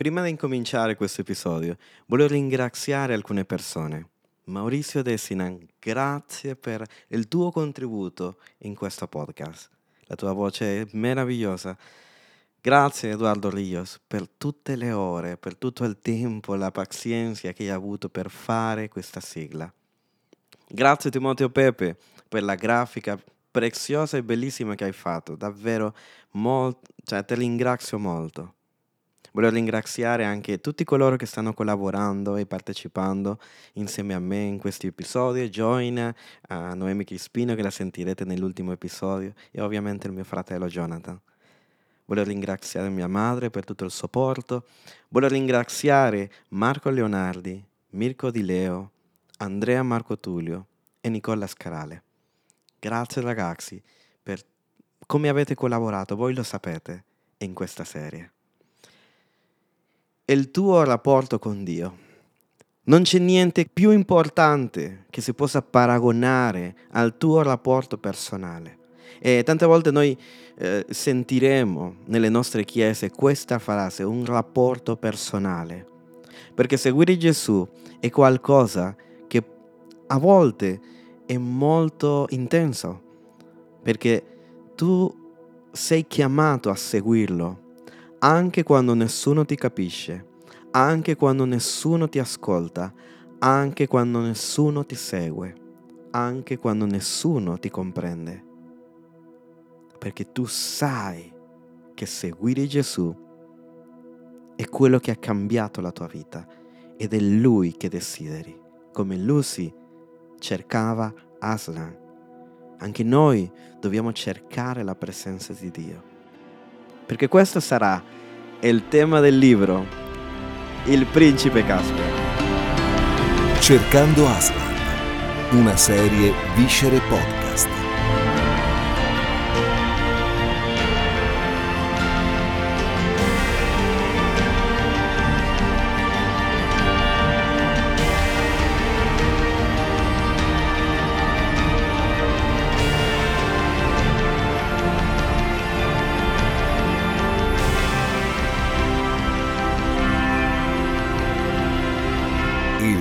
Prima di incominciare questo episodio, voglio ringraziare alcune persone. Maurizio Dessinan, grazie per il tuo contributo in questo podcast. La tua voce è meravigliosa. Grazie Edoardo Rios per tutte le ore, per tutto il tempo, la pazienza che hai avuto per fare questa sigla. Grazie Timoteo Pepe per la grafica preziosa e bellissima che hai fatto, davvero molto, cioè te ringrazio molto. Voglio ringraziare anche tutti coloro che stanno collaborando e partecipando insieme a me in questi episodi, Join, a Noemi Crispino che la sentirete nell'ultimo episodio e ovviamente il mio fratello Jonathan. Voglio ringraziare mia madre per tutto il supporto. Voglio ringraziare Marco Leonardi, Mirko Di Leo, Andrea Marco Tullio e Nicola Scarale. Grazie ragazzi per come avete collaborato, voi lo sapete, in questa serie il tuo rapporto con Dio. Non c'è niente più importante che si possa paragonare al tuo rapporto personale. E tante volte noi eh, sentiremo nelle nostre chiese questa frase, un rapporto personale. Perché seguire Gesù è qualcosa che a volte è molto intenso. Perché tu sei chiamato a seguirlo anche quando nessuno ti capisce, anche quando nessuno ti ascolta, anche quando nessuno ti segue, anche quando nessuno ti comprende. Perché tu sai che seguire Gesù è quello che ha cambiato la tua vita ed è Lui che desideri, come Lucy cercava Aslan. Anche noi dobbiamo cercare la presenza di Dio perché questo sarà il tema del libro, Il principe Caspia. Cercando Aslan, una serie Viscere Podcast.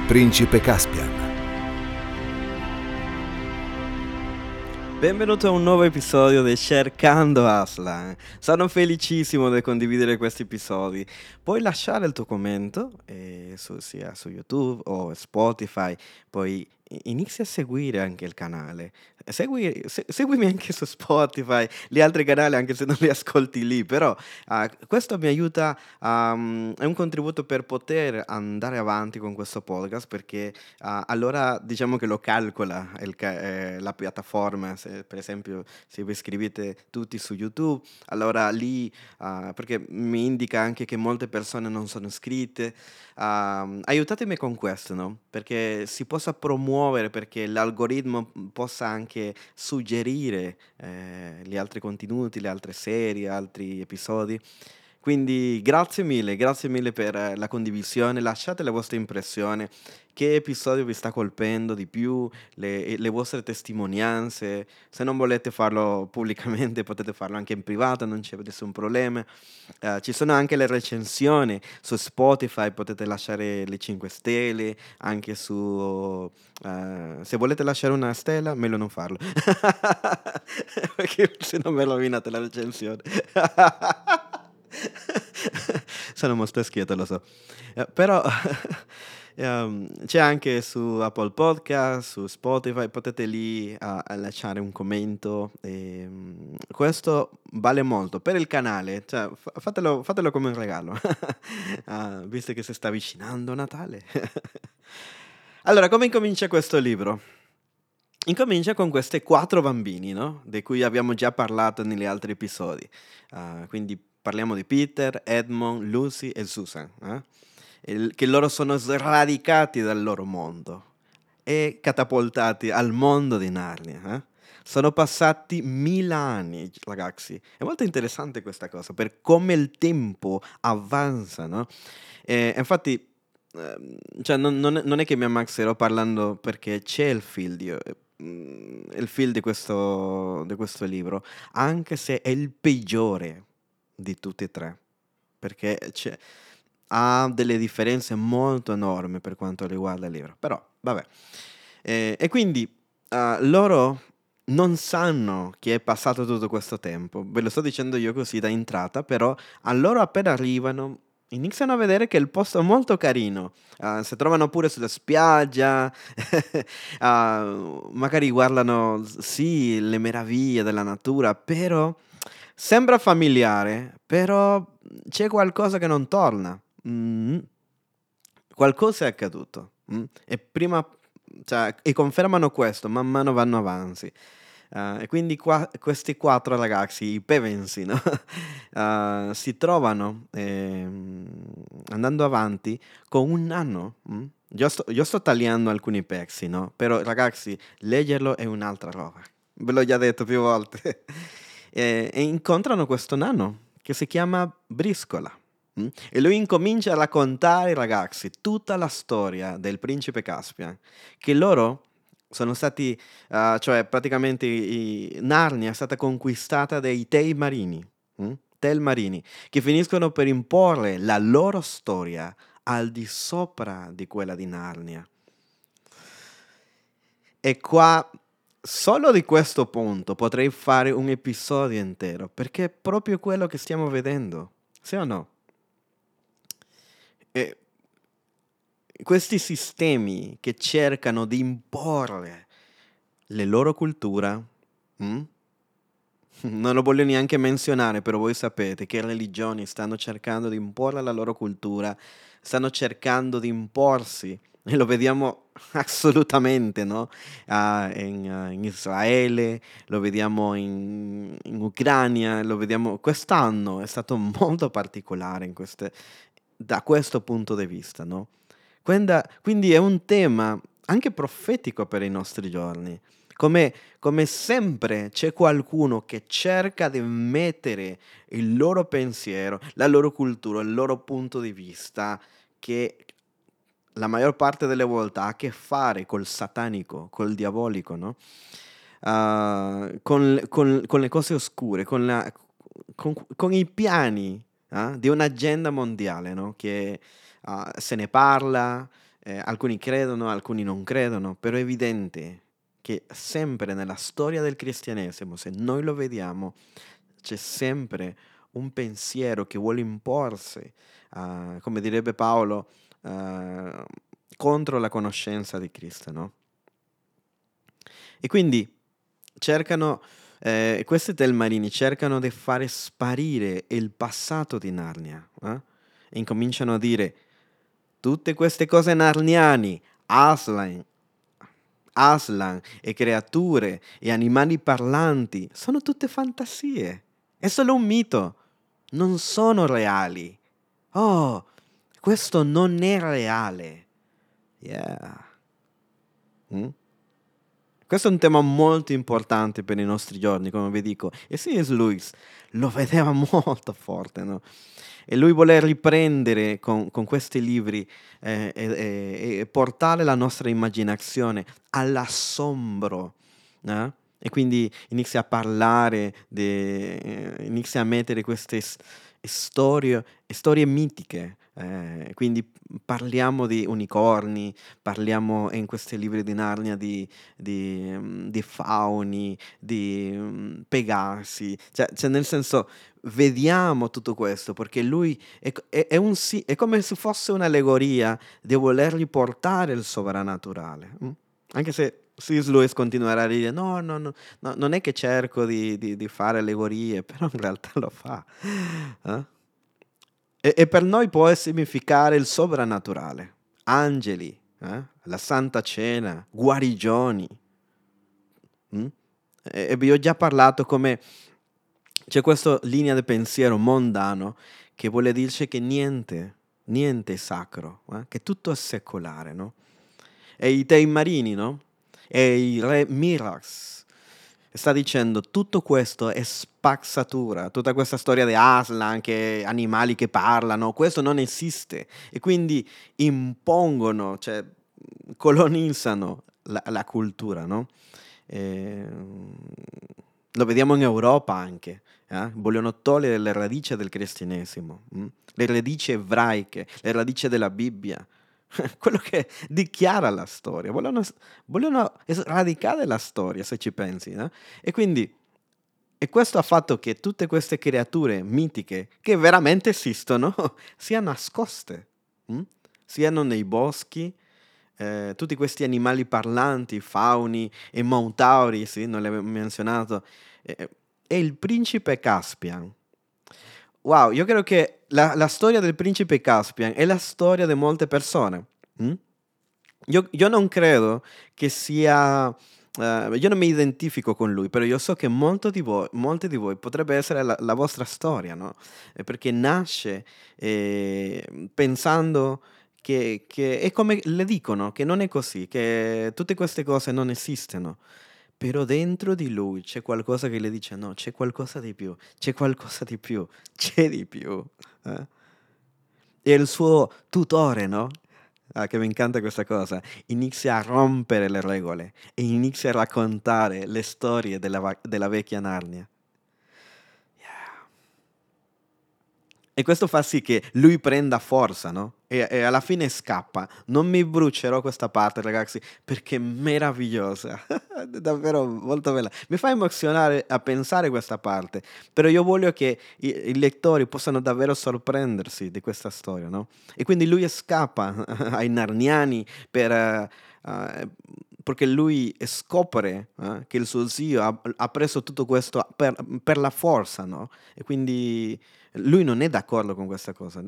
Principe Caspian. Benvenuto a un nuovo episodio di Cercando Aslan. Sono felicissimo di condividere questi episodi. Puoi lasciare il tuo commento eh, su, sia su YouTube o Spotify, poi inizi a seguire anche il canale. Segui, se, seguimi anche su Spotify, gli altri canali anche se non li ascolti lì, però uh, questo mi aiuta, um, è un contributo per poter andare avanti con questo podcast perché uh, allora diciamo che lo calcola il, eh, la piattaforma, se, per esempio se vi iscrivete tutti su YouTube, allora lì, uh, perché mi indica anche che molte persone non sono iscritte, aiutatemi con questo, no? perché si possa promuovere promuovere perché l'algoritmo possa anche suggerire eh, gli altri contenuti, le altre serie, altri episodi. Quindi grazie mille, grazie mille per la condivisione, lasciate la vostra impressione, che episodio vi sta colpendo di più, le, le, vostre testimonianze, se non volete farlo pubblicamente potete farlo anche in privato, non c'è nessun problema. Uh, ci sono anche le recensioni su Spotify, potete lasciare le 5 stelle, anche su... Uh, se volete lasciare una stella, meglio non farlo, perché se no me rovinate la recensione. Sono molto schietto, lo so. Eh, però um, c'è anche su Apple Podcast, su Spotify, potete lì uh, lasciare un commento. E, um, questo vale molto per il canale, cioè, fatelo, fatelo, come un regalo, uh, visto che si sta avvicinando Natale. allora, come incomincia questo libro? Incomincia con questi quattro bambini, no? Di cui abbiamo già parlato negli altri episodi. Uh, quindi parliamo di Peter, Edmond, Lucy e Susan, eh? Il, che loro sono sradicati dal loro mondo e catapultati al mondo di Narnia. Eh? Sono passati mille anni, ragazzi. È molto interessante questa cosa, per come il tempo avanza, no? E, infatti, ehm, cioè, non, non, non, è che mi ammazzerò parlando perché c'è il film di, mm, il film di questo, di questo libro, anche se è il peggiore di tutti e tre, perché ha delle differenze molto enormi per quanto riguarda il libro, però vabbè. Eh, e quindi uh, loro non sanno che è passato tutto questo tempo, ve lo sto dicendo io così da entrata, però a loro appena arrivano iniziano a vedere che il posto è molto carino, uh, si trovano pure sulla spiaggia, uh, magari guardano sì le meraviglie della natura, però sembra familiare, però c'è qualcosa che non torna. Mm. Qualcosa è accaduto mm? e prima cioè, e confermano questo, man mano vanno avanti. Uh, e quindi qua, questi quattro ragazzi, i Pevensi, no? uh, si trovano eh, andando avanti con un anno. Mm? Io, sto, io, sto, tagliando alcuni pezzi, no? Però ragazzi, leggerlo è un'altra roba. Ve l'ho già detto più volte. e, e, incontrano questo nano che si chiama Briscola. Mm? E lui incomincia a raccontare ai ragazzi tutta la storia del principe Caspian, che loro sono stati, uh, cioè praticamente i, Narnia è stata conquistata dai Tei Marini, hm? Tel Marini, che finiscono per imporre la loro storia al di sopra di quella di Narnia. E qua, solo di questo punto, potrei fare un episodio intero, perché è proprio quello che stiamo vedendo, sì o no? E questi sistemi che cercano di imporre le loro culture, mm? non lo voglio neanche menzionare, però voi sapete che religioni stanno cercando di imporre la loro cultura, stanno cercando di imporsi, e lo vediamo assolutamente no? uh, in, uh, in, Israele, lo vediamo in, in, Ucraina, lo vediamo quest'anno è stato molto particolare queste, da questo punto di vista. No? Quindi è un tema anche profetico per i nostri giorni. Come, come, sempre c'è qualcuno che cerca di mettere il loro pensiero, la loro cultura, il loro punto di vista, che la maggior parte delle volte ha a che fare col satanico, col diabolico, no? Uh, con, con, con, le cose oscure, con, la, con i piani uh, di un'agenda mondiale, no? Che uh, se ne parla, eh, alcuni credono, alcuni non credono, però è evidente che sempre nella storia del cristianesimo, se noi lo vediamo, c'è sempre un pensiero che vuole imporsi, come direbbe Paolo, uh, contro la conoscenza di Cristo, no? E quindi cercano, eh, questi telmarini cercano di fare sparire il passato di Narnia eh? e incominciano a dire Tutte queste cose narniani, Aslan, Aslan e creature e animali parlanti sono tutte fantasie. È solo un mito. Non sono reali. Oh, questo non è reale. Yeah. Mm? Questo è un tema molto importante per i nostri giorni, come vi dico. E C.S. Lewis lo vedeva molto forte, no? E lui vuole riprendere con, con questi libri eh, e, e, portare la nostra immaginazione all'assombro. Eh? E quindi inizia a parlare, de, eh, inizia a mettere queste storie, storie mitiche. Eh, quindi parliamo di unicorni, parliamo in questi libri di Narnia di, di, di fauni, di um, cioè, cioè, nel senso vediamo tutto questo perché lui è, è, è, un, è come se fosse un'allegoria di volergli portare il sovrannaturale. Hm? Anche se C.S. Lewis continuerà a dire no, no, no, no, non è che cerco di, di, di, fare allegorie, però in realtà lo fa. Eh? E, e, per noi può significare il sovrannaturale, angeli, eh? la Santa Cena, guarigioni. Mm? E, e vi ho già parlato come c'è questa linea di pensiero mondano che vuole dirci che niente, niente è sacro, eh? che tutto è secolare, no? E i tei marini, no? E il re Mirax sta dicendo tutto questo è spazzatura, tutta questa storia di Aslan, che animali che parlano, questo non esiste e quindi impongono, cioè colonizzano la, la cultura, no? E, ehm, Lo vediamo in Europa anche. Eh? Vogliono togliere le radici del cristianesimo, hm? le radici ebraiche, le radici della Bibbia, quello che dichiara la storia. Vogliono, vogliono sradicare la storia, se ci pensi. Eh? E quindi e questo ha fatto che tutte queste creature mitiche, che veramente esistono, siano nascoste, hm? siano nei boschi, eh, tutti questi animali parlanti, fauni e montauri, sì, non l'avevo menzionato, eh, e il principe Caspian. Wow, io credo che la, la, storia del principe Caspian è la storia di molte persone. Hm? Io, io, non credo che sia Uh, io non mi identifico con lui, però io so che di voi, molte di voi potrebbe essere la, la vostra storia, no? Perché nasce eh, pensando che, che, è come le dicono, che non è così, che tutte queste cose non esistono. Però dentro di lui c'è qualcosa che le dice no, c'è qualcosa di più, c'è qualcosa di più, c'è di più. Eh? E il suo tutore, no? ah, che mi incanta questa cosa, inizia a rompere le regole e inizia a raccontare le storie della, della vecchia Narnia. E questo fa sì che lui prenda forza, no? E, e, alla fine scappa. Non mi brucerò questa parte, ragazzi, perché è meravigliosa. Davvero molto bella. Mi fa emozionare a pensare questa parte. Però io voglio che i, i lettori possano davvero sorprendersi di questa storia, no? E quindi lui scappa ai narniani per... Uh, perché lui scopre uh, che il suo zio ha, ha preso tutto questo per, per la forza, no? E quindi lui non è d'accordo con questa cosa.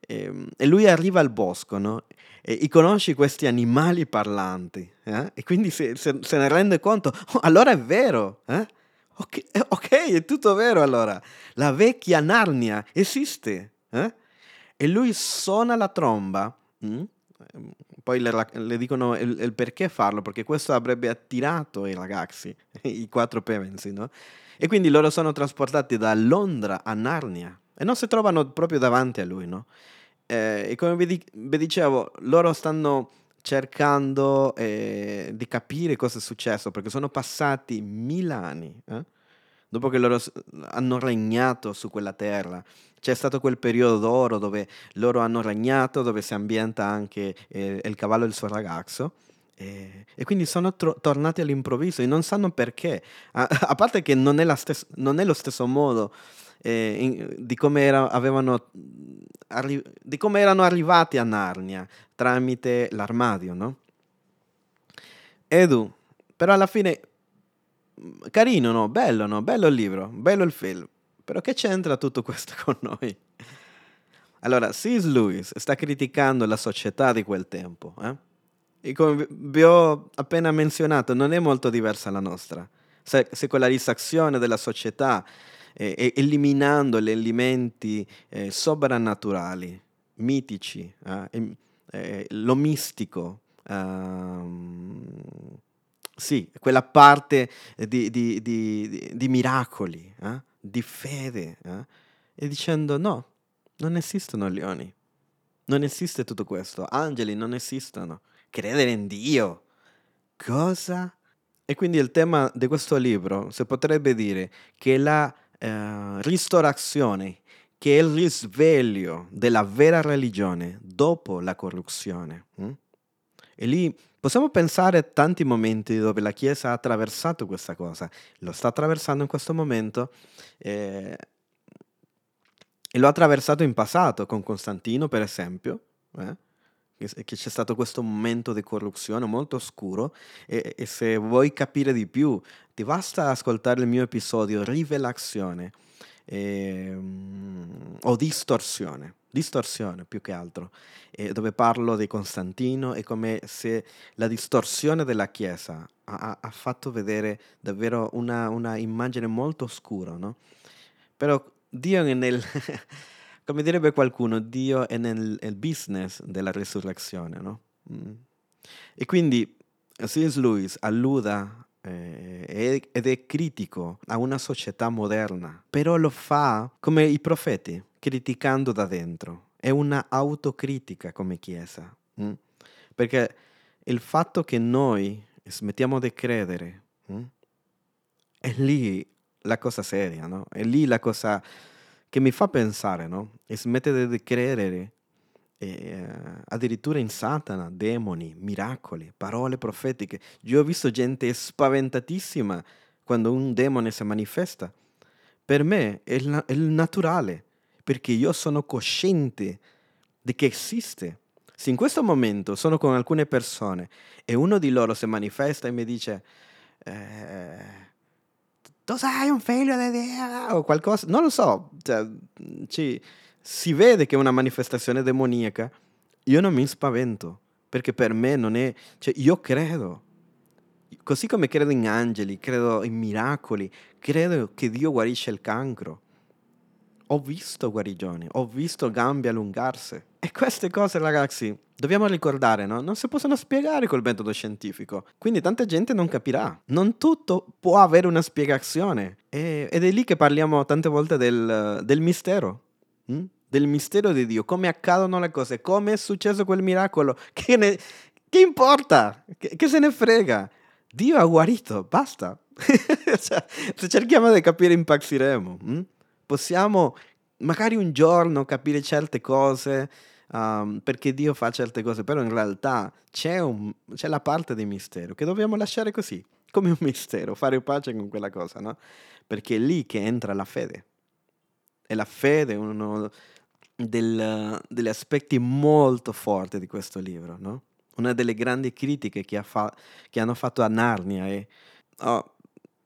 E, ehm, e lui arriva al bosco, no? E, e conosce questi animali parlanti, eh? e quindi se, se, se, ne rende conto, oh, allora è vero, eh? okay, eh, ok, è tutto vero allora. La vecchia Narnia esiste. Eh? E lui suona la tromba. Hm? Poi le, le dicono il, il, perché farlo, perché questo avrebbe attirato i ragazzi, i quattro Pevensi, no? E quindi loro sono trasportati da Londra a Narnia e non si trovano proprio davanti a lui, no? Eh, e come vi, di- vi, dicevo, loro stanno cercando eh, di capire cosa è successo perché sono passati mille anni eh? dopo che loro hanno regnato su quella terra. C'è stato quel periodo d'oro dove loro hanno regnato, dove si ambienta anche eh, il cavallo e il suo ragazzo. E, e quindi sono tro- tornati all'improvviso e non sanno perché. A, a parte che non è, stes- non è, lo stesso modo eh, in, di, come era, avevano, arri- di, come erano arrivati a Narnia tramite l'armadio, no? Edu, però alla fine, carino, no? Bello, no? Bello il libro, bello il film. Però che c'entra tutto questo con noi? Allora, C.S. Lewis sta criticando la società di quel tempo, eh? E come vi ho appena menzionato, non è molto diversa la nostra. Se- secolarizzazione della società, eh, eliminando gli elementi eh, sovrannaturali, mitici, eh, eh lo mistico. Ehm, sì, quella parte di, di, di, di miracoli, eh, di fede, eh, e dicendo no, non esistono leoni, non esiste tutto questo, angeli non esistono credere in Dio. Cosa? E quindi il tema di questo libro si potrebbe dire che la eh, ristorazione, che è il risveglio della vera religione dopo la corruzione. Hm? E lì possiamo pensare a tanti momenti dove la Chiesa ha attraversato questa cosa, lo sta attraversando in questo momento. Eh, e lo ha attraversato in passato con Costantino, per esempio. Eh? Che c'è stato questo momento di corruzione molto oscuro e, e, se vuoi capire di più ti basta ascoltare il mio episodio Rivelazione eh, o Distorsione, distorsione più che altro, eh, dove parlo di Costantino e come se la distorsione della Chiesa ha, ha fatto vedere davvero una, una immagine molto oscura, no? Però Dio nel... come direbbe qualcuno, Dio è nel, nel business della resurrezione, no? Mm. E quindi C.S. Lewis alluda eh, ed è critico a una società moderna, però lo fa come i profeti, criticando da dentro. È una autocritica come Chiesa, mm? perché il fatto che noi smettiamo di credere mm? è lì la cosa seria, no? È lì la cosa che mi fa pensare, no? E smettere di credere eh, addirittura in Satana, demoni, miracoli, parole profetiche. Io ho visto gente spaventatissima quando un demone si manifesta. Per me è il, è il naturale, perché io sono cosciente di che esiste. Se in questo momento sono con alcune persone e uno di loro si manifesta e mi dice eh, tu sei un figlio di Dio o qualcosa, non lo so, cioè, ci, si vede che è una manifestazione demoniaca, io non mi spavento, perché per me non è, cioè io credo, così come credo in angeli, credo in miracoli, credo che Dio guarisce il cancro. Ho visto guarigioni, ho visto gambe allungarsi. E queste cose, ragazzi, dobbiamo ricordare, no? Non si possono spiegare col metodo scientifico. Quindi tanta gente non capirà. Non tutto può avere una spiegazione. E, ed è lì che parliamo tante volte del, del mistero. Hm? Del mistero di Dio. Come accadono le cose. Come è successo quel miracolo. Che, ne, che importa? Che, che, se ne frega? Dio ha guarito. Basta. cioè, se cerchiamo di capire impazziremo. Hm? Possiamo magari un giorno capire certe cose um, perché Dio fa certe cose, però in realtà c'è, un, c'è la parte di mistero che dobbiamo lasciare così, come un mistero, fare pace con quella cosa, no? Perché è lì che entra la fede. E la fede è uno del, degli aspetti molto forti di questo libro, no? Una delle grandi critiche che, ha fa- che hanno fatto a Narnia è... Oh,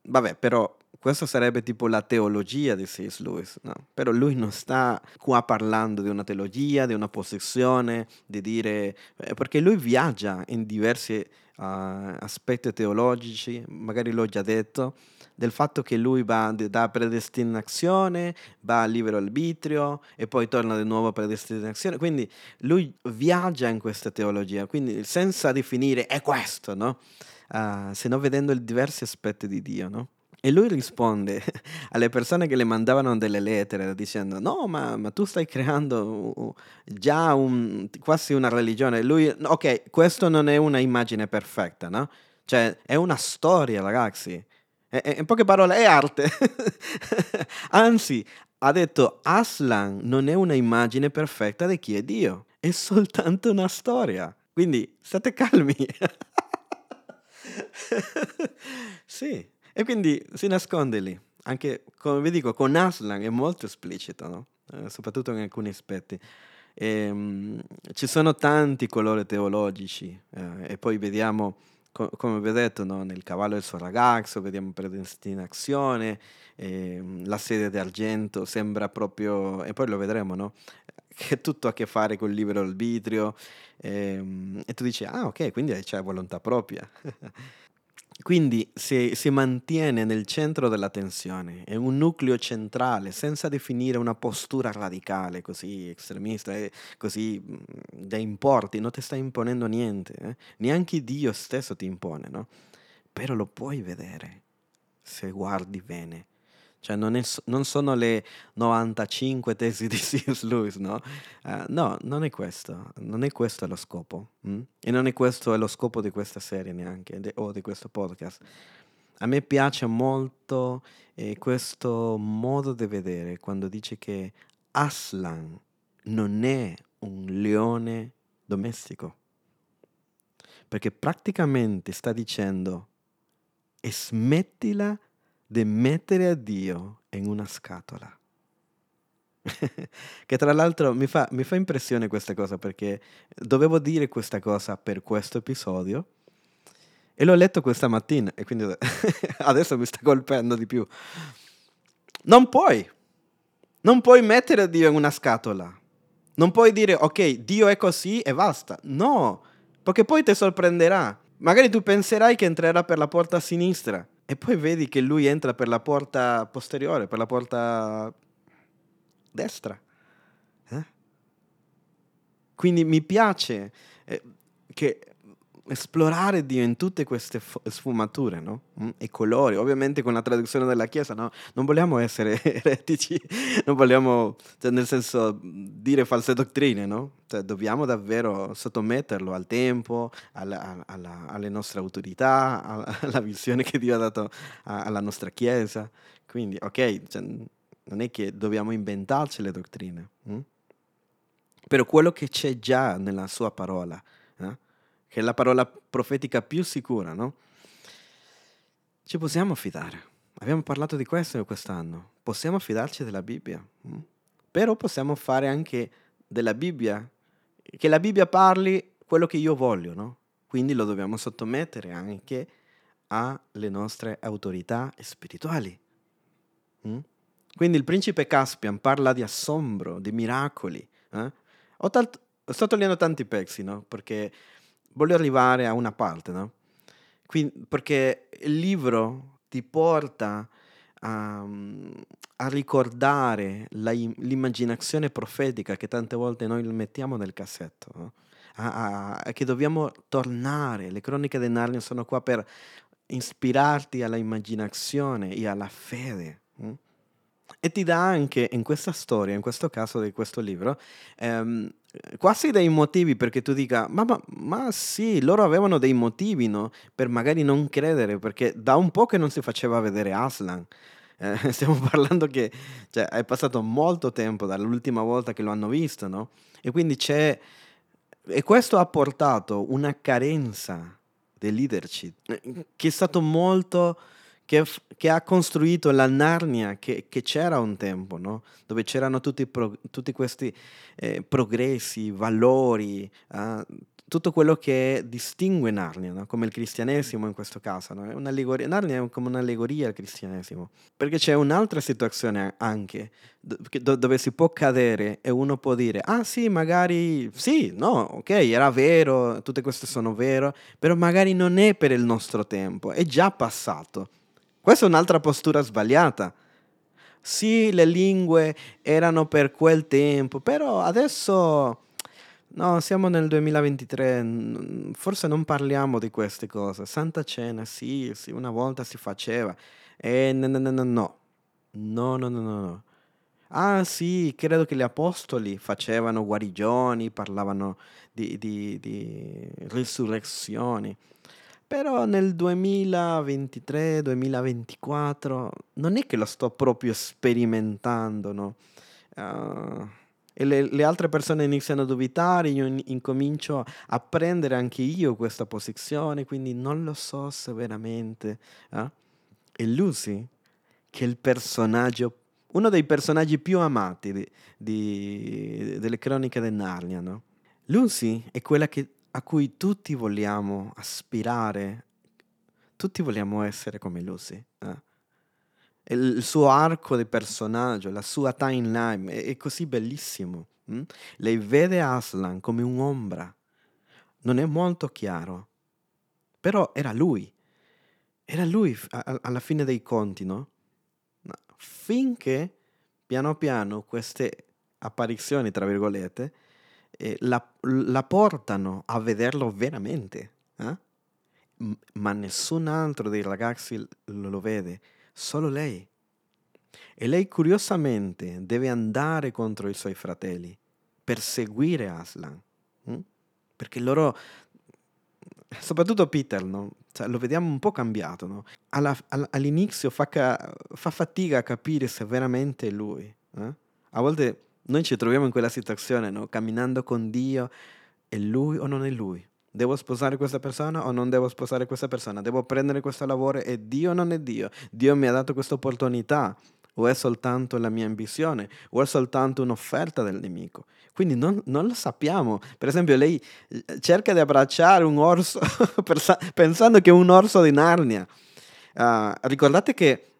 vabbè, però questo sarebbe tipo la teologia di C.S. Lewis, no? però lui non sta qua parlando di una teologia, di una possessione, di dire, eh, perché lui viaggia in diversi uh, aspetti teologici, magari l'ho già detto, del fatto che lui va da predestinazione, va a libero arbitrio e poi torna di nuovo a predestinazione, quindi lui viaggia in questa teologia, quindi senza definire è questo, no? Uh, se no vedendo i diversi aspetti di Dio, no? E lui risponde alle persone che le mandavano delle lettere dicendo no ma, ma tu stai creando già un, quasi una religione. Lui, ok, questo non è una immagine perfetta, no? Cioè è una storia ragazzi. E, in poche parole è arte. Anzi, ha detto Aslan non è una immagine perfetta di chi è Dio, è soltanto una storia. Quindi state calmi. sì. E quindi si nasconde lì. Anche, come vi dico, con Aslan è molto esplicito, no? eh, soprattutto in alcuni aspetti. E, um, ci sono tanti colori teologici eh, e poi vediamo, co- come vi ho detto, no? nel cavallo del suo ragazzo, vediamo predestinazione, eh, la sede d'argento sembra proprio, e poi lo vedremo, no? che ha tutto a che fare col libero arbitrio, ehm, e tu dici, ah ok, quindi c'è volontà propria. Quindi si, si, mantiene nel centro dell'attenzione, è un nucleo centrale, senza definire una postura radicale, così estremista, così mm, da importi, non ti sta imponendo niente, eh? neanche Dio stesso ti impone, no? Però lo puoi vedere se guardi bene. Cioè non, è, non, sono le 95 tesi di C.S. Lewis, no? Uh, no, non è questo, non è questo lo scopo. Hm? E non è questo lo scopo di questa serie neanche, de, o di questo podcast. A me piace molto eh, questo modo di vedere quando dice che Aslan non è un leone domestico. Perché praticamente sta dicendo e smettila di mettere a Dio in una scatola. che tra l'altro mi fa, mi fa impressione questa cosa perché dovevo dire questa cosa per questo episodio e l'ho letto questa mattina e quindi adesso mi sta colpendo di più. Non puoi, non puoi mettere Dio in una scatola. Non puoi dire ok, Dio è così e basta. No, perché poi ti sorprenderà. Magari tu penserai che entrerà per la porta a sinistra e poi vedi che lui entra per la porta posteriore, per la porta destra. Eh? Quindi mi piace eh, che esplorare Dio in tutte queste sfumature no? Mm? e colori, ovviamente con la traduzione della Chiesa, no? non vogliamo essere eretici, non vogliamo, cioè, nel senso, dire false dottrine, no? cioè, dobbiamo davvero sottometterlo al tempo, alla, alla, alle nostre autorità, alla, alla, visione che Dio ha dato alla nostra Chiesa. Quindi, ok, cioè, non è che dobbiamo inventarci le dottrine, hm? però quello che c'è già nella sua parola? Che è la parola profetica più sicura, no? Ci possiamo fidare. Abbiamo parlato di questo quest'anno. Possiamo fidarci della Bibbia, hm? però possiamo fare anche della Bibbia, che la Bibbia parli quello che io voglio, no? Quindi lo dobbiamo sottomettere anche alle nostre autorità spirituali. Hm? Quindi il principe Caspian parla di assombro, di miracoli. Eh? Ho tant- sto togliendo tanti pezzi, no? Perché voglio arrivare a una parte, no? Quindi, perché il libro ti porta a, a ricordare la, l'immaginazione profetica che tante volte noi mettiamo nel cassetto, no? a, a, che dobbiamo tornare. Le croniche di Narnia sono qua per ispirarti alla immaginazione e alla fede. Hm? E ti dà anche in questa storia, in questo caso di questo libro, ehm, quasi dei motivi perché tu dica, ma, ma, ma, sì, loro avevano dei motivi no? per magari non credere, perché da un po' che non si faceva vedere Aslan. Eh, stiamo parlando che cioè, è passato molto tempo dall'ultima volta che lo hanno visto, no? E quindi c'è... E questo ha portato una carenza di leadership eh, che è stato molto che, che, ha costruito la Narnia che, che c'era un tempo, no? dove c'erano tutti, pro, tutti questi eh, progressi, valori, eh, tutto quello che distingue Narnia, no? come il cristianesimo in questo caso. No? È Narnia è come un'allegoria al cristianesimo, perché c'è un'altra situazione anche do, dove si può cadere e uno può dire, ah sì, magari sì, no, ok, era vero, tutte queste sono vere, però magari non è per il nostro tempo, è già passato. Questa è un'altra postura sbagliata. Sì, le lingue erano per quel tempo, però adesso... No, siamo nel 2023, forse non parliamo di queste cose. Santa Cena, sì, sì una volta si faceva. E no, no, no, no, no. No, no, no, no. Ah sì, credo che gli apostoli facevano guarigioni, parlavano di, di, di risurrezioni. Però nel 2023-2024 non è che lo sto proprio sperimentando, no? Uh, e le, le, altre persone iniziano a dubitare, io in, incomincio a prendere anche io questa posizione, quindi non lo so se veramente... Eh? E Lucy, che è il personaggio, uno dei personaggi più amati di, di, delle croniche del Narnia, no? Lucy è quella che a cui tutti vogliamo aspirare, tutti vogliamo essere come Lucy. Eh? Il suo arco di personaggio, la sua timeline è, così bellissimo. Hm? Lei vede Aslan come un'ombra, non è molto chiaro, però era lui, era lui a, alla fine dei conti, no? Finché piano piano queste apparizioni, tra virgolette, eh, la, la, portano a vederlo veramente. Eh? Ma nessun altro dei ragazzi lo, lo vede, solo lei. E lei curiosamente deve andare contro i suoi fratelli per seguire Aslan. Hm? Perché loro, soprattutto Peter, no? cioè, lo vediamo un po' cambiato. No? Alla, all'inizio fa, ca- fa, fatica a capire se veramente è lui. Eh? A volte noi ci troviamo in quella situazione, no? camminando con Dio, è lui o non è lui? Devo sposare questa persona o non devo sposare questa persona? Devo prendere questo lavoro? È Dio o non è Dio? Dio mi ha dato questa opportunità? O è soltanto la mia ambizione? O è soltanto un'offerta del nemico? Quindi non, non lo sappiamo. Per esempio, lei eh, cerca di abbracciare un orso pensando che è un orso di Narnia. Uh, ricordate che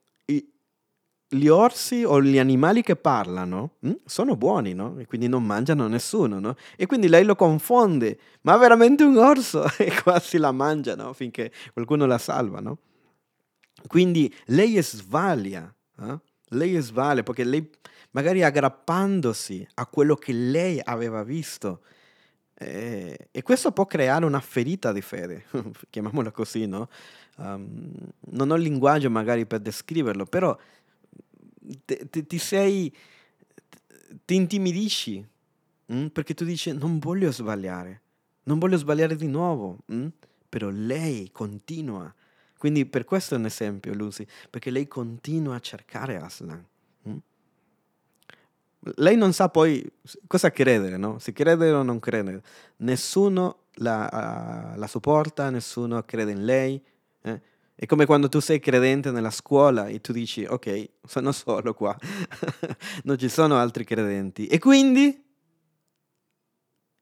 gli orsi o gli animali che parlano mh, hm, sono buoni, no? E quindi non mangiano nessuno, no? E quindi lei lo confonde, ma veramente un orso? E quasi la mangia, no? Finché qualcuno la salva, no? Quindi lei sbaglia, eh? lei sbaglia perché lei magari aggrappandosi a quello che lei aveva visto, E, e questo può creare una ferita di fede, chiamiamola così, no? Um, non ho il linguaggio magari per descriverlo, però te, te, ti sei, ti intimidisci, mh? perché tu dici non voglio sbagliare, non voglio sbagliare di nuovo, mh? però lei continua. Quindi per questo è un esempio, Lucy, perché lei continua a cercare Aslan. Mh? Lei non sa poi cosa credere, no? Se credere o non credere. Nessuno la, uh, la supporta, nessuno crede in lei. Eh? È come quando tu sei credente nella scuola e tu dici, ok, sono solo qua, non ci sono altri credenti. E quindi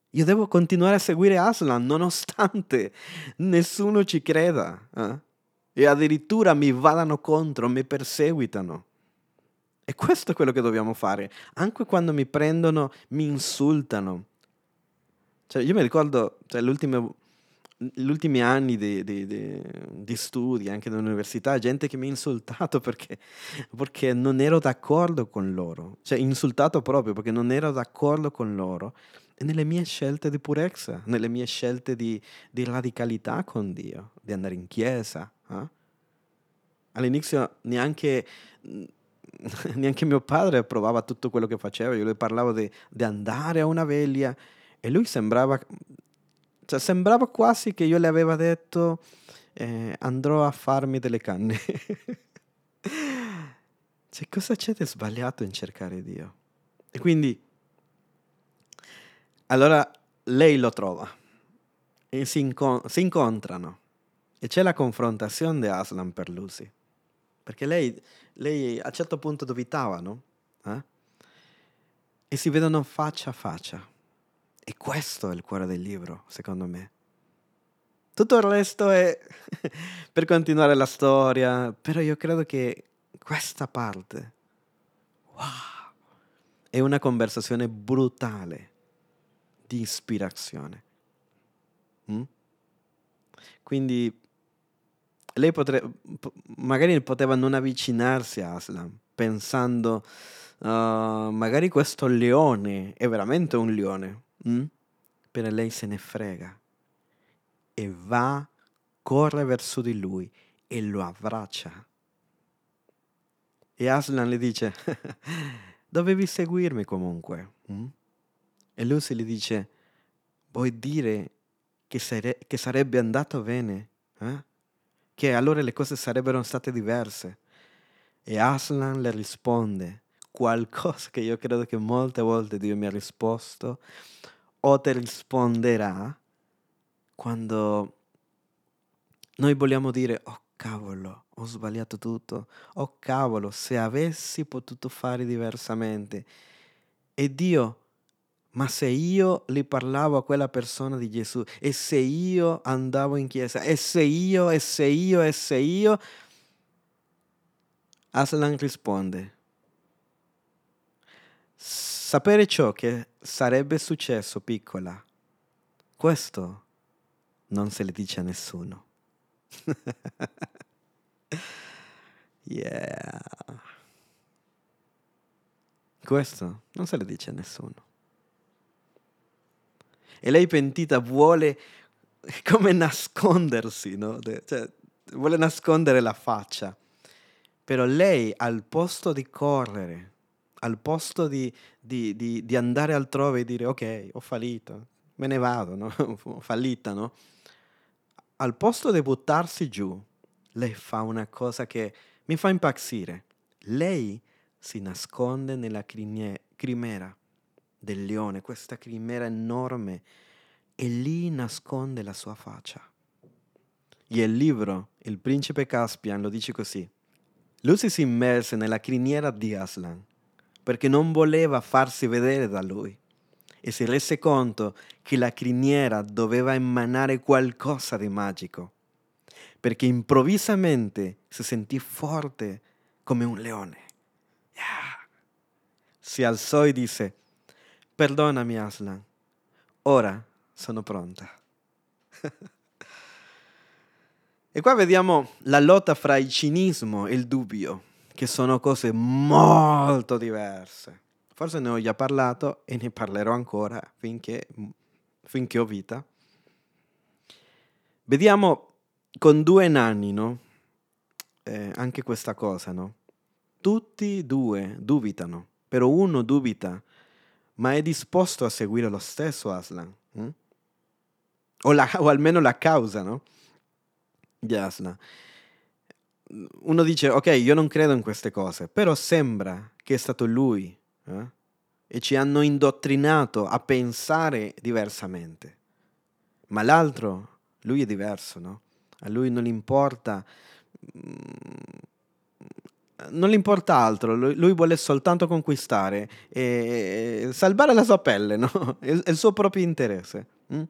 io devo continuare a seguire Aslan nonostante nessuno ci creda. Eh? E addirittura mi vadano contro, mi perseguitano. E questo è quello che dobbiamo fare. Anche quando mi prendono, mi insultano. Cioè, io mi ricordo, cioè, gli ultimi anni di, di, di, di, studi, anche dell'università, gente che mi ha insultato perché, perché, non ero d'accordo con loro. Cioè, insultato proprio perché non ero d'accordo con loro. E nelle mie scelte di purezza, nelle mie scelte di, radicalità con Dio, di andare in chiesa. Eh? All'inizio neanche neanche mio padre approvava tutto quello che facevo, io le parlavo di, di andare a una veglia e lui sembrava, cioè sembrava quasi che io le aveva detto eh, andrò a farmi delle canne. cioè, cosa c'è di sbagliato in cercare Dio? E quindi, allora lei lo trova e si, incon- si incontrano e c'è la confrontazione di Aslan per Lucy. Perché lei, lei a un certo punto dubitava, no? Eh? E si vedono faccia a faccia. E questo è il cuore del libro, secondo me. Tutto il resto è per continuare la storia, però io credo che questa parte, wow, è una conversazione brutale di ispirazione. Mm? Quindi lei potrebbe, magari poteva non avvicinarsi a Aslan, pensando, uh, magari questo leone è veramente un leone, mm? però lei se ne frega e va, corre verso di lui e lo abbraccia. E Aslan le dice, dovevi seguirmi comunque. Mm? E Lucy le dice, vuoi dire che, sare- che sarebbe andato bene? Eh? che allora le cose sarebbero state diverse. E Aslan le risponde qualcosa che io credo che molte volte Dio mi ha risposto o ti risponderà quando noi vogliamo dire oh cavolo, ho sbagliato tutto, oh cavolo, se avessi potuto fare diversamente. E Dio ma se io gli parlavo a quella persona di Gesù, e se io andavo in chiesa, e se io, e se io, e se io, Aslan risponde, sapere ciò che sarebbe successo piccola, questo non se le dice a nessuno. yeah. Questo non se le dice a nessuno. E lei pentita vuole come nascondersi, no? Cioè, vuole nascondere la faccia. Però lei al posto di correre, al posto di, di, di, di andare altrove e dire ok, ho fallito, me ne vado, no? ho fallita, no? Al posto di buttarsi giù, lei fa una cosa che mi fa impazzire. Lei si nasconde nella crimera del leone, questa chimera enorme, e lì nasconde la sua faccia. E il libro, Il principe Caspian, lo dice così. Lucy si immerse nella criniera di Aslan perché non voleva farsi vedere da lui e si rese conto che la criniera doveva emanare qualcosa di magico, perché improvvisamente si sentì forte come un leone. Yeah. Si alzò e disse, Perdonami Aslan, ora sono pronta. e qua vediamo la lotta fra il cinismo e il dubbio, che sono cose molto diverse. Forse ne ho già parlato e ne parlerò ancora finché finché ho vita. Vediamo con due nani, no? Eh, anche questa cosa, no? Tutti e due dubitano, però uno dubita, ma è disposto a seguire lo stesso Aslan. Hm? O, la, o, almeno la causa, no? Di Aslan. Uno dice, ok, io non credo in queste cose, però sembra che è stato lui eh? e ci hanno indottrinato a pensare diversamente. Ma l'altro, lui è diverso, no? A lui non importa mm, non gli importa altro, lui, vuole soltanto conquistare e salvare la sua pelle, no? il suo proprio interesse. Mm?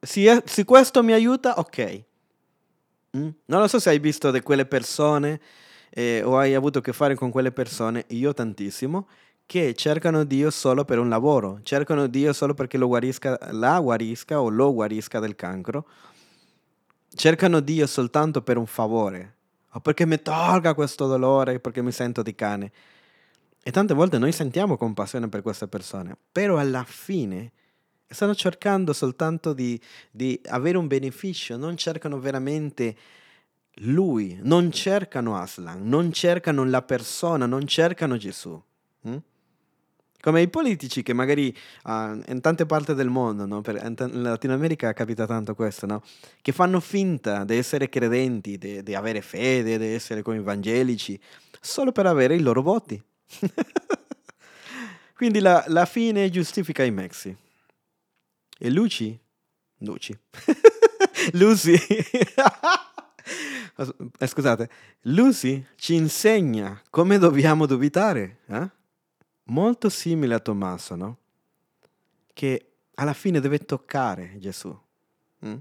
Se, questo mi aiuta, ok. Mm? Non lo so se hai visto di quelle persone eh, o hai avuto a che fare con quelle persone, io tantissimo, che cercano Dio solo per un lavoro, cercano Dio solo perché lo guarisca, la guarisca o lo guarisca del cancro, cercano Dio soltanto per un favore, o perché mi tolga questo dolore, perché mi sento di cane. E tante volte noi sentiamo compassione per queste persone, però alla fine stanno cercando soltanto di, di avere un beneficio, non cercano veramente lui, non cercano Aslan, non cercano la persona, non cercano Gesù. Hm? Come i politici che magari uh, in tante parti del mondo, no? per, in, in, Latino America capita tanto questo, no? che fanno finta di essere credenti, di avere fede, di essere come evangelici, solo per avere i loro voti. Quindi la, la, fine giustifica i mezzi. E Luci? Luci. Lucy. Eh, scusate, Lucy ci insegna come dobbiamo dubitare. Eh? molto simile a Tommaso, no? Che alla fine deve toccare Gesù. Mm?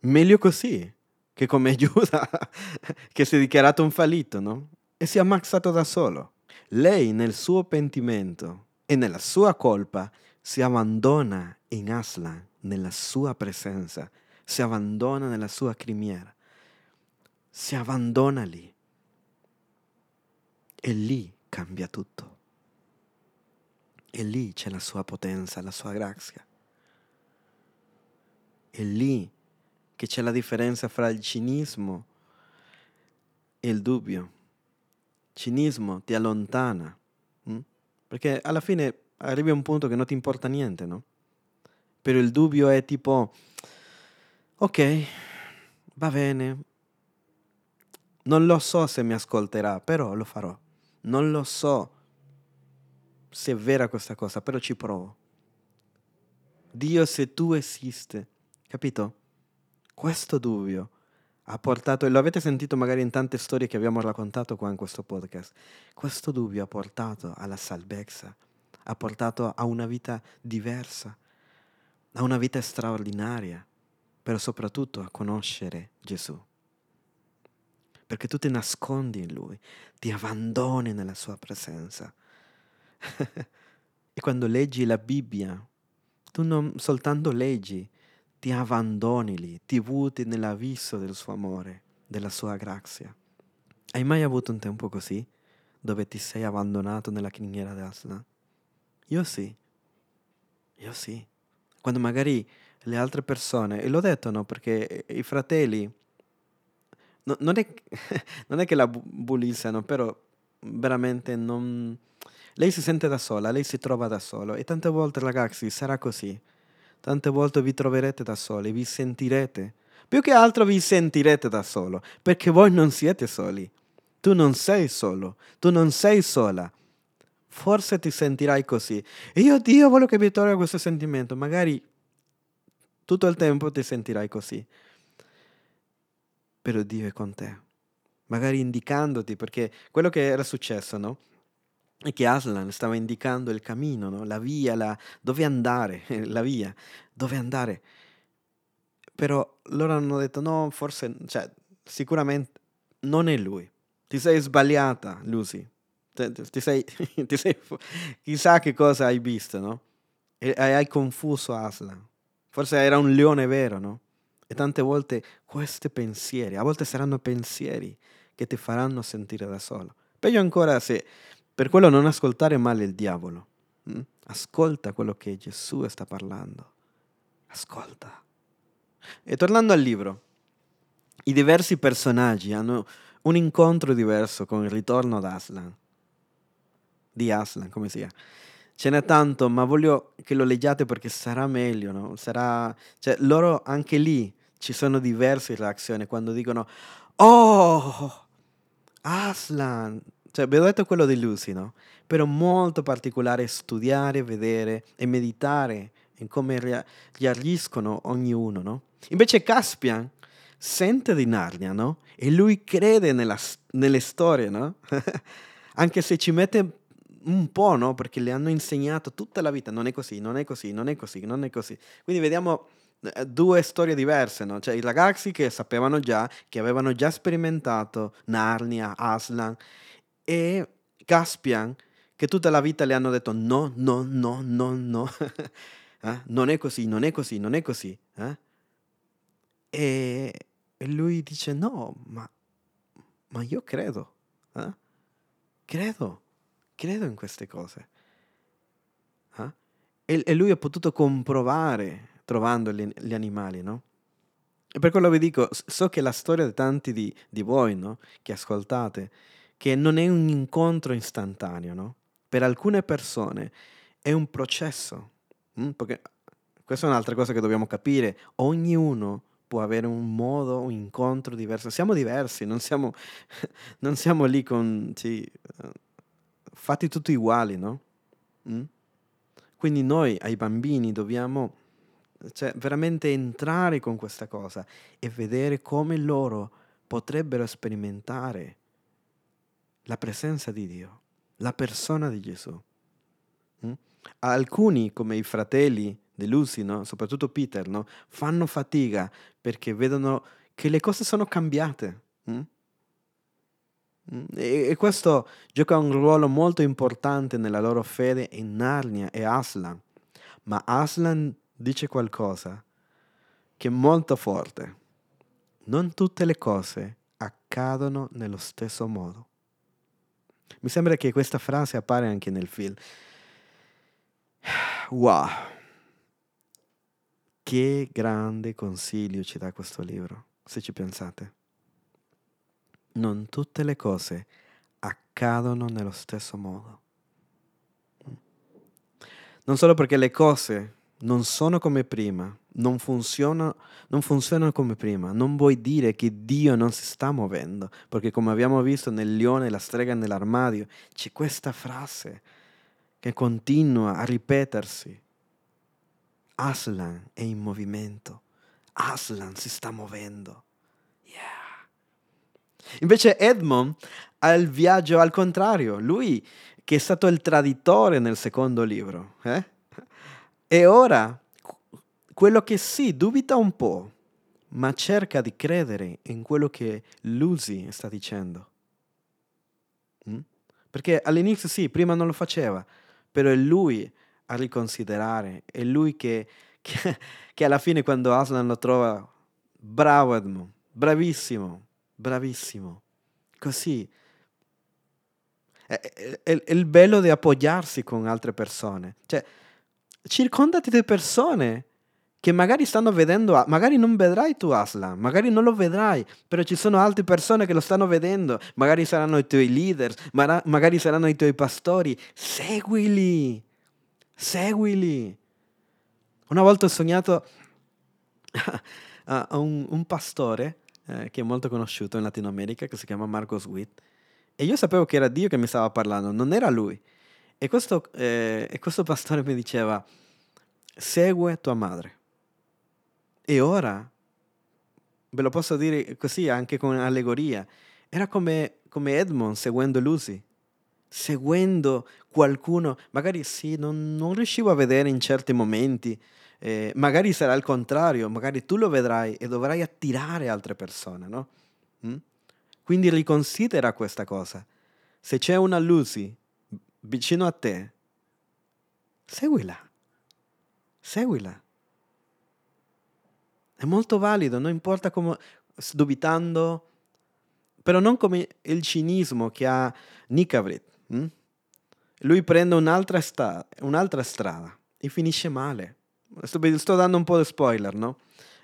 Meglio così che come Giuda che si è dichiarato un fallito, no? E si è ammazzato da solo. Lei nel suo pentimento e nella sua colpa si abbandona in Aslan, nella sua presenza, si abbandona nella sua criniera, si abbandona lì. E lì cambia tutto. E lì c'è la sua potenza, la sua grazia. È lì che c'è la differenza fra il cinismo e il dubbio. Cinismo ti allontana, hm? perché alla fine arrivi a un punto che non ti importa niente, no? Però il dubbio è tipo, ok, va bene, non lo so se mi ascolterà, però lo farò. Non lo so se è vera questa cosa, però ci provo. Dio, se tu esiste, capito? Questo dubbio ha portato, e lo avete sentito magari in tante storie che abbiamo raccontato qua in questo podcast, questo dubbio ha portato alla salvezza, ha portato a una vita diversa, a una vita straordinaria, però soprattutto a conoscere Gesù. Perché tu ti nascondi in Lui, ti abbandoni nella Sua presenza e quando leggi la Bibbia, tu non soltanto leggi, ti abbandoni lì, ti butti nell'abisso del suo amore, della sua grazia. Hai mai avuto un tempo così, dove ti sei abbandonato nella criniera d'Aslan? Io sì, io sì. Quando magari le altre persone, e l'ho detto no, perché i fratelli, no, non, è, non, è, che la bullizzano, però veramente non lei si sente da sola, lei si trova da solo e tante volte ragazzi sarà così. Tante volte vi troverete da soli, vi sentirete. Più che altro vi sentirete da solo, perché voi non siete soli. Tu non sei solo, tu non sei sola. Forse ti sentirai così. E io Dio voglio che mi tolga questo sentimento. Magari tutto il tempo ti sentirai così. Però Dio è con te. Magari indicandoti, perché quello che era successo, no? e che Aslan stava indicando il cammino, no? la via, la, dove andare, la via, dove andare. Però loro hanno detto no, forse, cioè, sicuramente non è lui. Ti sei sbagliata, Lucy. Ti, sei, ti sei, chissà che cosa hai visto, no? E hai confuso Aslan. Forse era un leone vero, no? E tante volte questi pensieri, a volte saranno pensieri che ti faranno sentire da solo. Peggio ancora se per quello non ascoltare male il diavolo. Mm? Ascolta quello che Gesù sta parlando. Ascolta. E tornando al libro, i diversi personaggi hanno un incontro diverso con il ritorno ad Aslan. Di Aslan, come sia. Ce n'è tanto, ma voglio che lo leggiate perché sarà meglio, no? Sarà... Cioè, loro anche lì ci sono diverse reazioni quando dicono Oh, Aslan! Cioè, abbiamo detto quello di Lucy, no? Però molto particolare studiare, vedere e meditare in come reagiscono ognuno, no? Invece Caspian sente di Narnia, no? E lui crede nella, nelle storie, no? Anche se ci mette un po', no? Perché le hanno insegnato tutta la vita, non è così, non è così, non è così, non è così. Quindi vediamo eh, due storie diverse, no? Cioè i ragazzi che sapevano già, che avevano già sperimentato Narnia, Aslan e Caspian, che tutta la vita le hanno detto no, no, no, no, no. eh? non è così, non è così, non è così. Eh? E, lui dice no, ma, ma io credo, eh? credo, credo in queste cose. Eh? E, e, lui ha potuto comprovare trovando gli, gli, animali, no? E per quello vi dico, so che la storia di tanti di, di voi, no? Che ascoltate, che non è un incontro istantaneo, no? Per alcune persone è un processo, Mm? Perché questa è un'altra cosa che dobbiamo capire. Ognuno può avere un modo, un incontro diverso. Siamo diversi, non siamo, non siamo lì con... Sì, fatti tutti uguali, no? Mm? Quindi noi ai bambini dobbiamo cioè, veramente entrare con questa cosa e vedere come loro potrebbero sperimentare la presenza di Dio, la persona di Gesù. Mm? Alcuni, come i fratelli di Lucy, no? soprattutto Peter, no? fanno fatica perché vedono che le cose sono cambiate. Mm? Mm? E, questo gioca un ruolo molto importante nella loro fede in Narnia e Aslan. Ma Aslan dice qualcosa che è molto forte. Non tutte le cose accadono nello stesso modo. Mi sembra che questa frase appare anche nel film. Wow, che grande consiglio ci dà questo libro, se ci pensate. Non tutte le cose accadono nello stesso modo. Non solo perché le cose non sono come prima, non funzionano, non funzionano come prima, non vuoi dire che Dio non si sta muovendo, perché come abbiamo visto nel leone e la strega nell'armadio, c'è questa frase che continua a ripetersi. Aslan è in movimento. Aslan si sta muovendo. Yeah. Invece Edmond ha il viaggio al contrario. Lui che è stato il traditore nel secondo libro. Eh? E ora quello che sì, dubita un po', ma cerca di credere in quello che Lucy sta dicendo. Mm? Perché all'inizio sì, prima non lo faceva, però è lui a riconsiderare, è lui che, che, che alla fine quando Aslan lo trova, bravo Edmund, bravissimo, bravissimo, così. È, è, è, il bello di appoggiarsi con altre persone, cioè circondati di persone che magari stanno vedendo, magari non vedrai tu Aslan, magari non lo vedrai, però ci sono altre persone che lo stanno vedendo, magari saranno i tuoi leader, magari saranno i tuoi pastori, seguili, seguili. Una volta ho sognato a un, un pastore eh, che è molto conosciuto in Latino America, che si chiama Marcos Witt, e io sapevo che era Dio che mi stava parlando, non era lui. E questo, eh, e questo pastore mi diceva, segue tua madre. E ora, ve lo posso dire così anche con allegoria, era come, come Edmond seguendo Lucy, seguendo qualcuno, magari sì, non, non riuscivo a vedere in certi momenti, eh, magari sarà il contrario, magari tu lo vedrai e dovrai attirare altre persone, no? Mm? Quindi riconsidera questa cosa. Se c'è una Lucy vicino a te, seguila, seguila. È molto valido, non importa come, dubitando, però non come il cinismo che ha Nikavrit. Hm? lui prende un'altra, sta- un'altra strada e finisce male. Sto, sto, dando un po' di spoiler, no?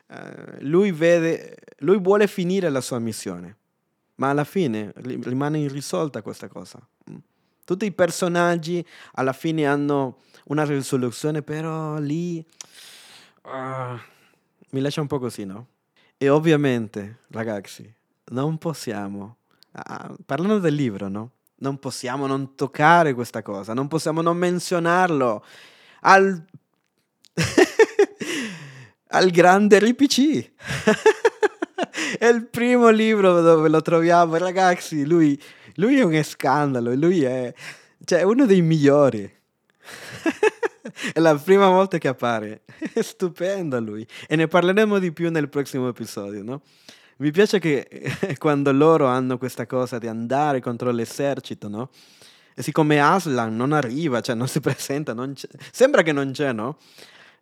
Uh, lui, vede, lui vuole finire la sua missione, ma alla fine rimane irrisolta questa cosa. Tutti i personaggi alla fine hanno una risoluzione, però lì uh, mi lascia un po' così, no? E ovviamente, ragazzi, non possiamo, uh, parlando del libro, no? Non possiamo non toccare questa cosa, non possiamo non menzionarlo al, al grande RPC. è il primo libro dove lo troviamo, ragazzi, lui lui è un scandalo, lui è cioè, uno dei migliori. è la prima volta che appare. È stupendo lui. E ne parleremo di più nel prossimo episodio, no? Mi piace che quando loro hanno questa cosa di andare contro l'esercito, no? E siccome Aslan non arriva, cioè non si presenta, non sembra che non c'è, no?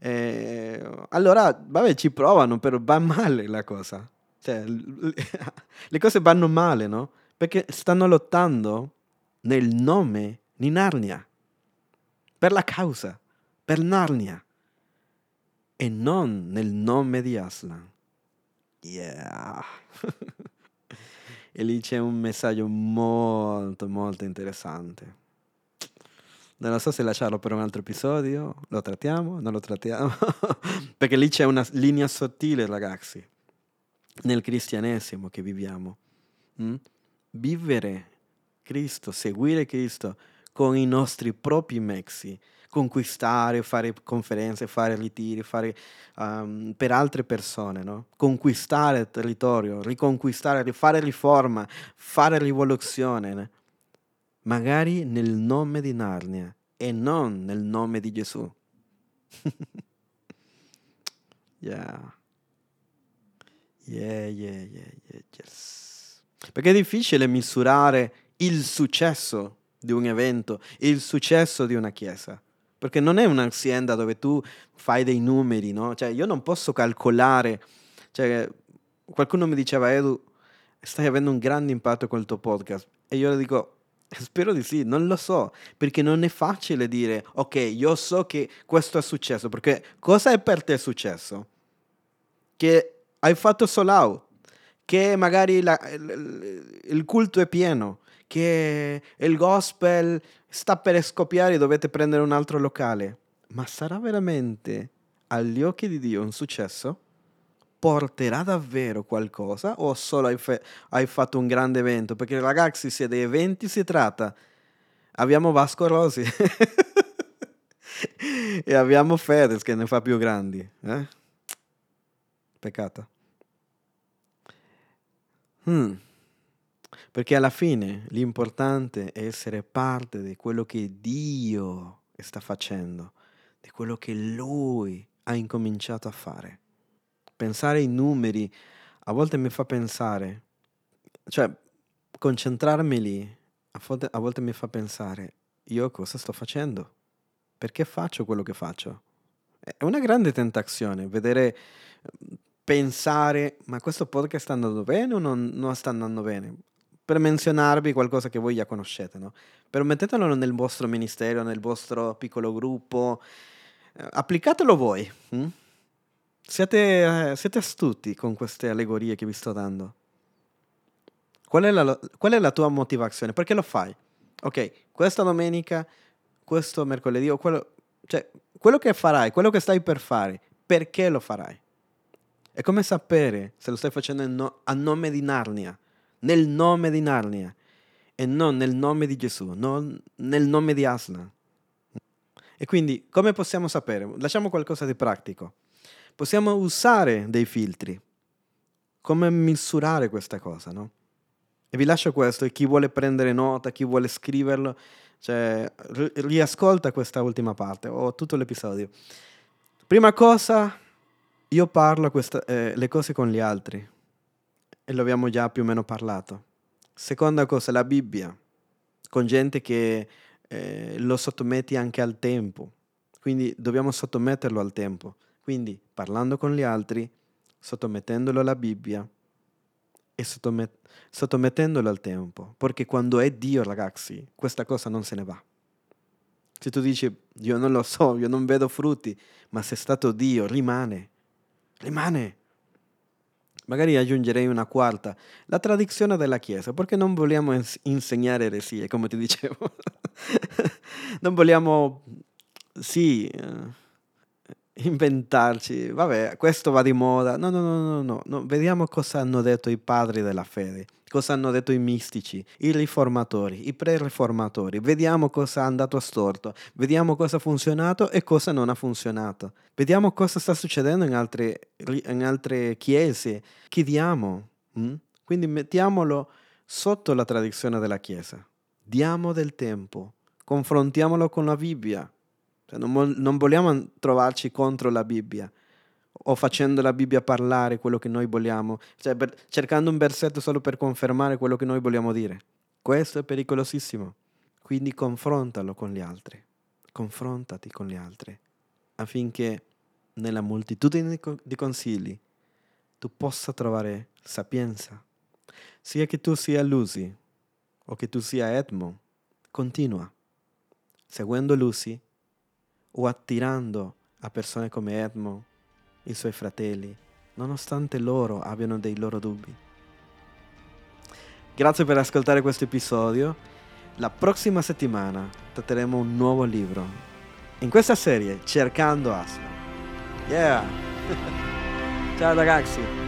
Eh, allora, vabbè, ci provano, però va male la cosa. Cioè, le cose vanno male, no? Perché stanno lottando nel nome di Narnia, per la causa, per Narnia, e non nel nome di Aslan. Yeah. e lì c'è un messaggio molto, molto interessante. Non so se lasciarlo per un altro episodio, lo trattiamo, non lo trattiamo, perché lì c'è una linea sottile, ragazzi, nel cristianesimo che viviamo. Mm? vivere Cristo, seguire Cristo con i nostri propri mezzi, conquistare, fare conferenze, fare ritiri, fare um, per altre persone, no? conquistare il territorio, riconquistare, fare riforma, fare rivoluzione, né? Magari nel nome di Narnia e non nel nome di Gesù. yeah. Yeah, yeah, yeah, yeah, yes. Perché è difficile misurare il successo di un evento, il successo di una chiesa. Perché non è un'azienda dove tu fai dei numeri, no? Cioè, io non posso calcolare. Cioè, qualcuno mi diceva, Edu, stai avendo un grande impatto con il tuo podcast. E io le dico, spero di sì, non lo so. Perché non è facile dire, ok, io so che questo è successo. Perché cosa è per te successo? Che hai fatto sold out che magari la, il, il culto è pieno, che il gospel sta per scoppiare e dovete prendere un altro locale. Ma sarà veramente agli occhi di Dio un successo? Porterà davvero qualcosa o solo hai, fe- hai fatto un grande evento? Perché ragazzi, se di eventi si tratta, abbiamo Vasco Rosi e abbiamo Fedez che ne fa più grandi. Eh? Peccato. Hmm. Perché alla fine l'importante è essere parte di quello che Dio sta facendo, di quello che Lui ha incominciato a fare. Pensare ai numeri a volte mi fa pensare, cioè concentrarmi lì, a volte, a volte mi fa pensare, io cosa sto facendo? Perché faccio quello che faccio? È una grande tentazione vedere pensare, ma questo podcast sta andando bene o non, non sta andando bene? Per menzionarvi qualcosa che voi già conoscete, no? Però mettetelo nel vostro ministero, nel vostro piccolo gruppo, eh, applicatelo voi. Hm? Siete, eh, siete astuti con queste allegorie che vi sto dando. Qual è, la, qual è la tua motivazione? Perché lo fai? Ok, questa domenica, questo mercoledì, o quello, cioè, quello che farai, quello che stai per fare, perché lo farai? È come sapere se lo stai facendo no- a nome di Narnia, nel nome di Narnia, e non nel nome di Gesù, non nel nome di Aslan. E quindi come possiamo sapere? Lasciamo qualcosa di pratico. Possiamo usare dei filtri. Come misurare questa cosa, no? E vi lascio questo, e chi vuole prendere nota, chi vuole scriverlo, cioè, riascolta questa ultima parte, o tutto l'episodio. Prima cosa, io parlo questa, eh, le cose con gli altri e lo abbiamo già più o meno parlato. Seconda cosa, la Bibbia, con gente che eh, lo sottometti anche al tempo, quindi dobbiamo sottometterlo al tempo. Quindi parlando con gli altri, sottomettendolo alla Bibbia e sottomet- sottomettendolo al tempo, perché quando è Dio, ragazzi, questa cosa non se ne va. Se tu dici, io non lo so, io non vedo frutti, ma se è stato Dio, rimane, rimane. Magari aggiungerei una quarta, la tradizione della Chiesa, perché non vogliamo insegnare eresie, come ti dicevo. non vogliamo, sì, eh, inventarci, vabbè, questo va di moda. No, no, no, no, no. Vediamo cosa hanno detto i padri della fede, cosa hanno detto i mistici, i riformatori, i pre-riformatori. Vediamo cosa è andato storto, vediamo cosa ha funzionato e cosa non ha funzionato. Vediamo cosa sta succedendo in altre, in altre chiese. Chiediamo. Hm? Quindi mettiamolo sotto la tradizione della Chiesa. Diamo del tempo, confrontiamolo con la Bibbia cioè, non, non vogliamo trovarci contro la Bibbia o facendo la Bibbia parlare quello che noi vogliamo, cioè per, cercando un versetto solo per confermare quello che noi vogliamo dire. Questo è pericolosissimo. Quindi confrontalo con gli altri, confrontati con gli altri, affinché nella moltitudine di consigli tu possa trovare sapienza. Sia che tu sia Lucy o che tu sia Edmond, continua. Seguendo Lucy o attirando a persone come Edmond, i suoi fratelli, nonostante loro abbiano dei loro dubbi. Grazie per ascoltare questo episodio. La prossima settimana tratteremo un nuovo libro. In questa serie, Cercando Asla. Yeah! Ciao ragazzi!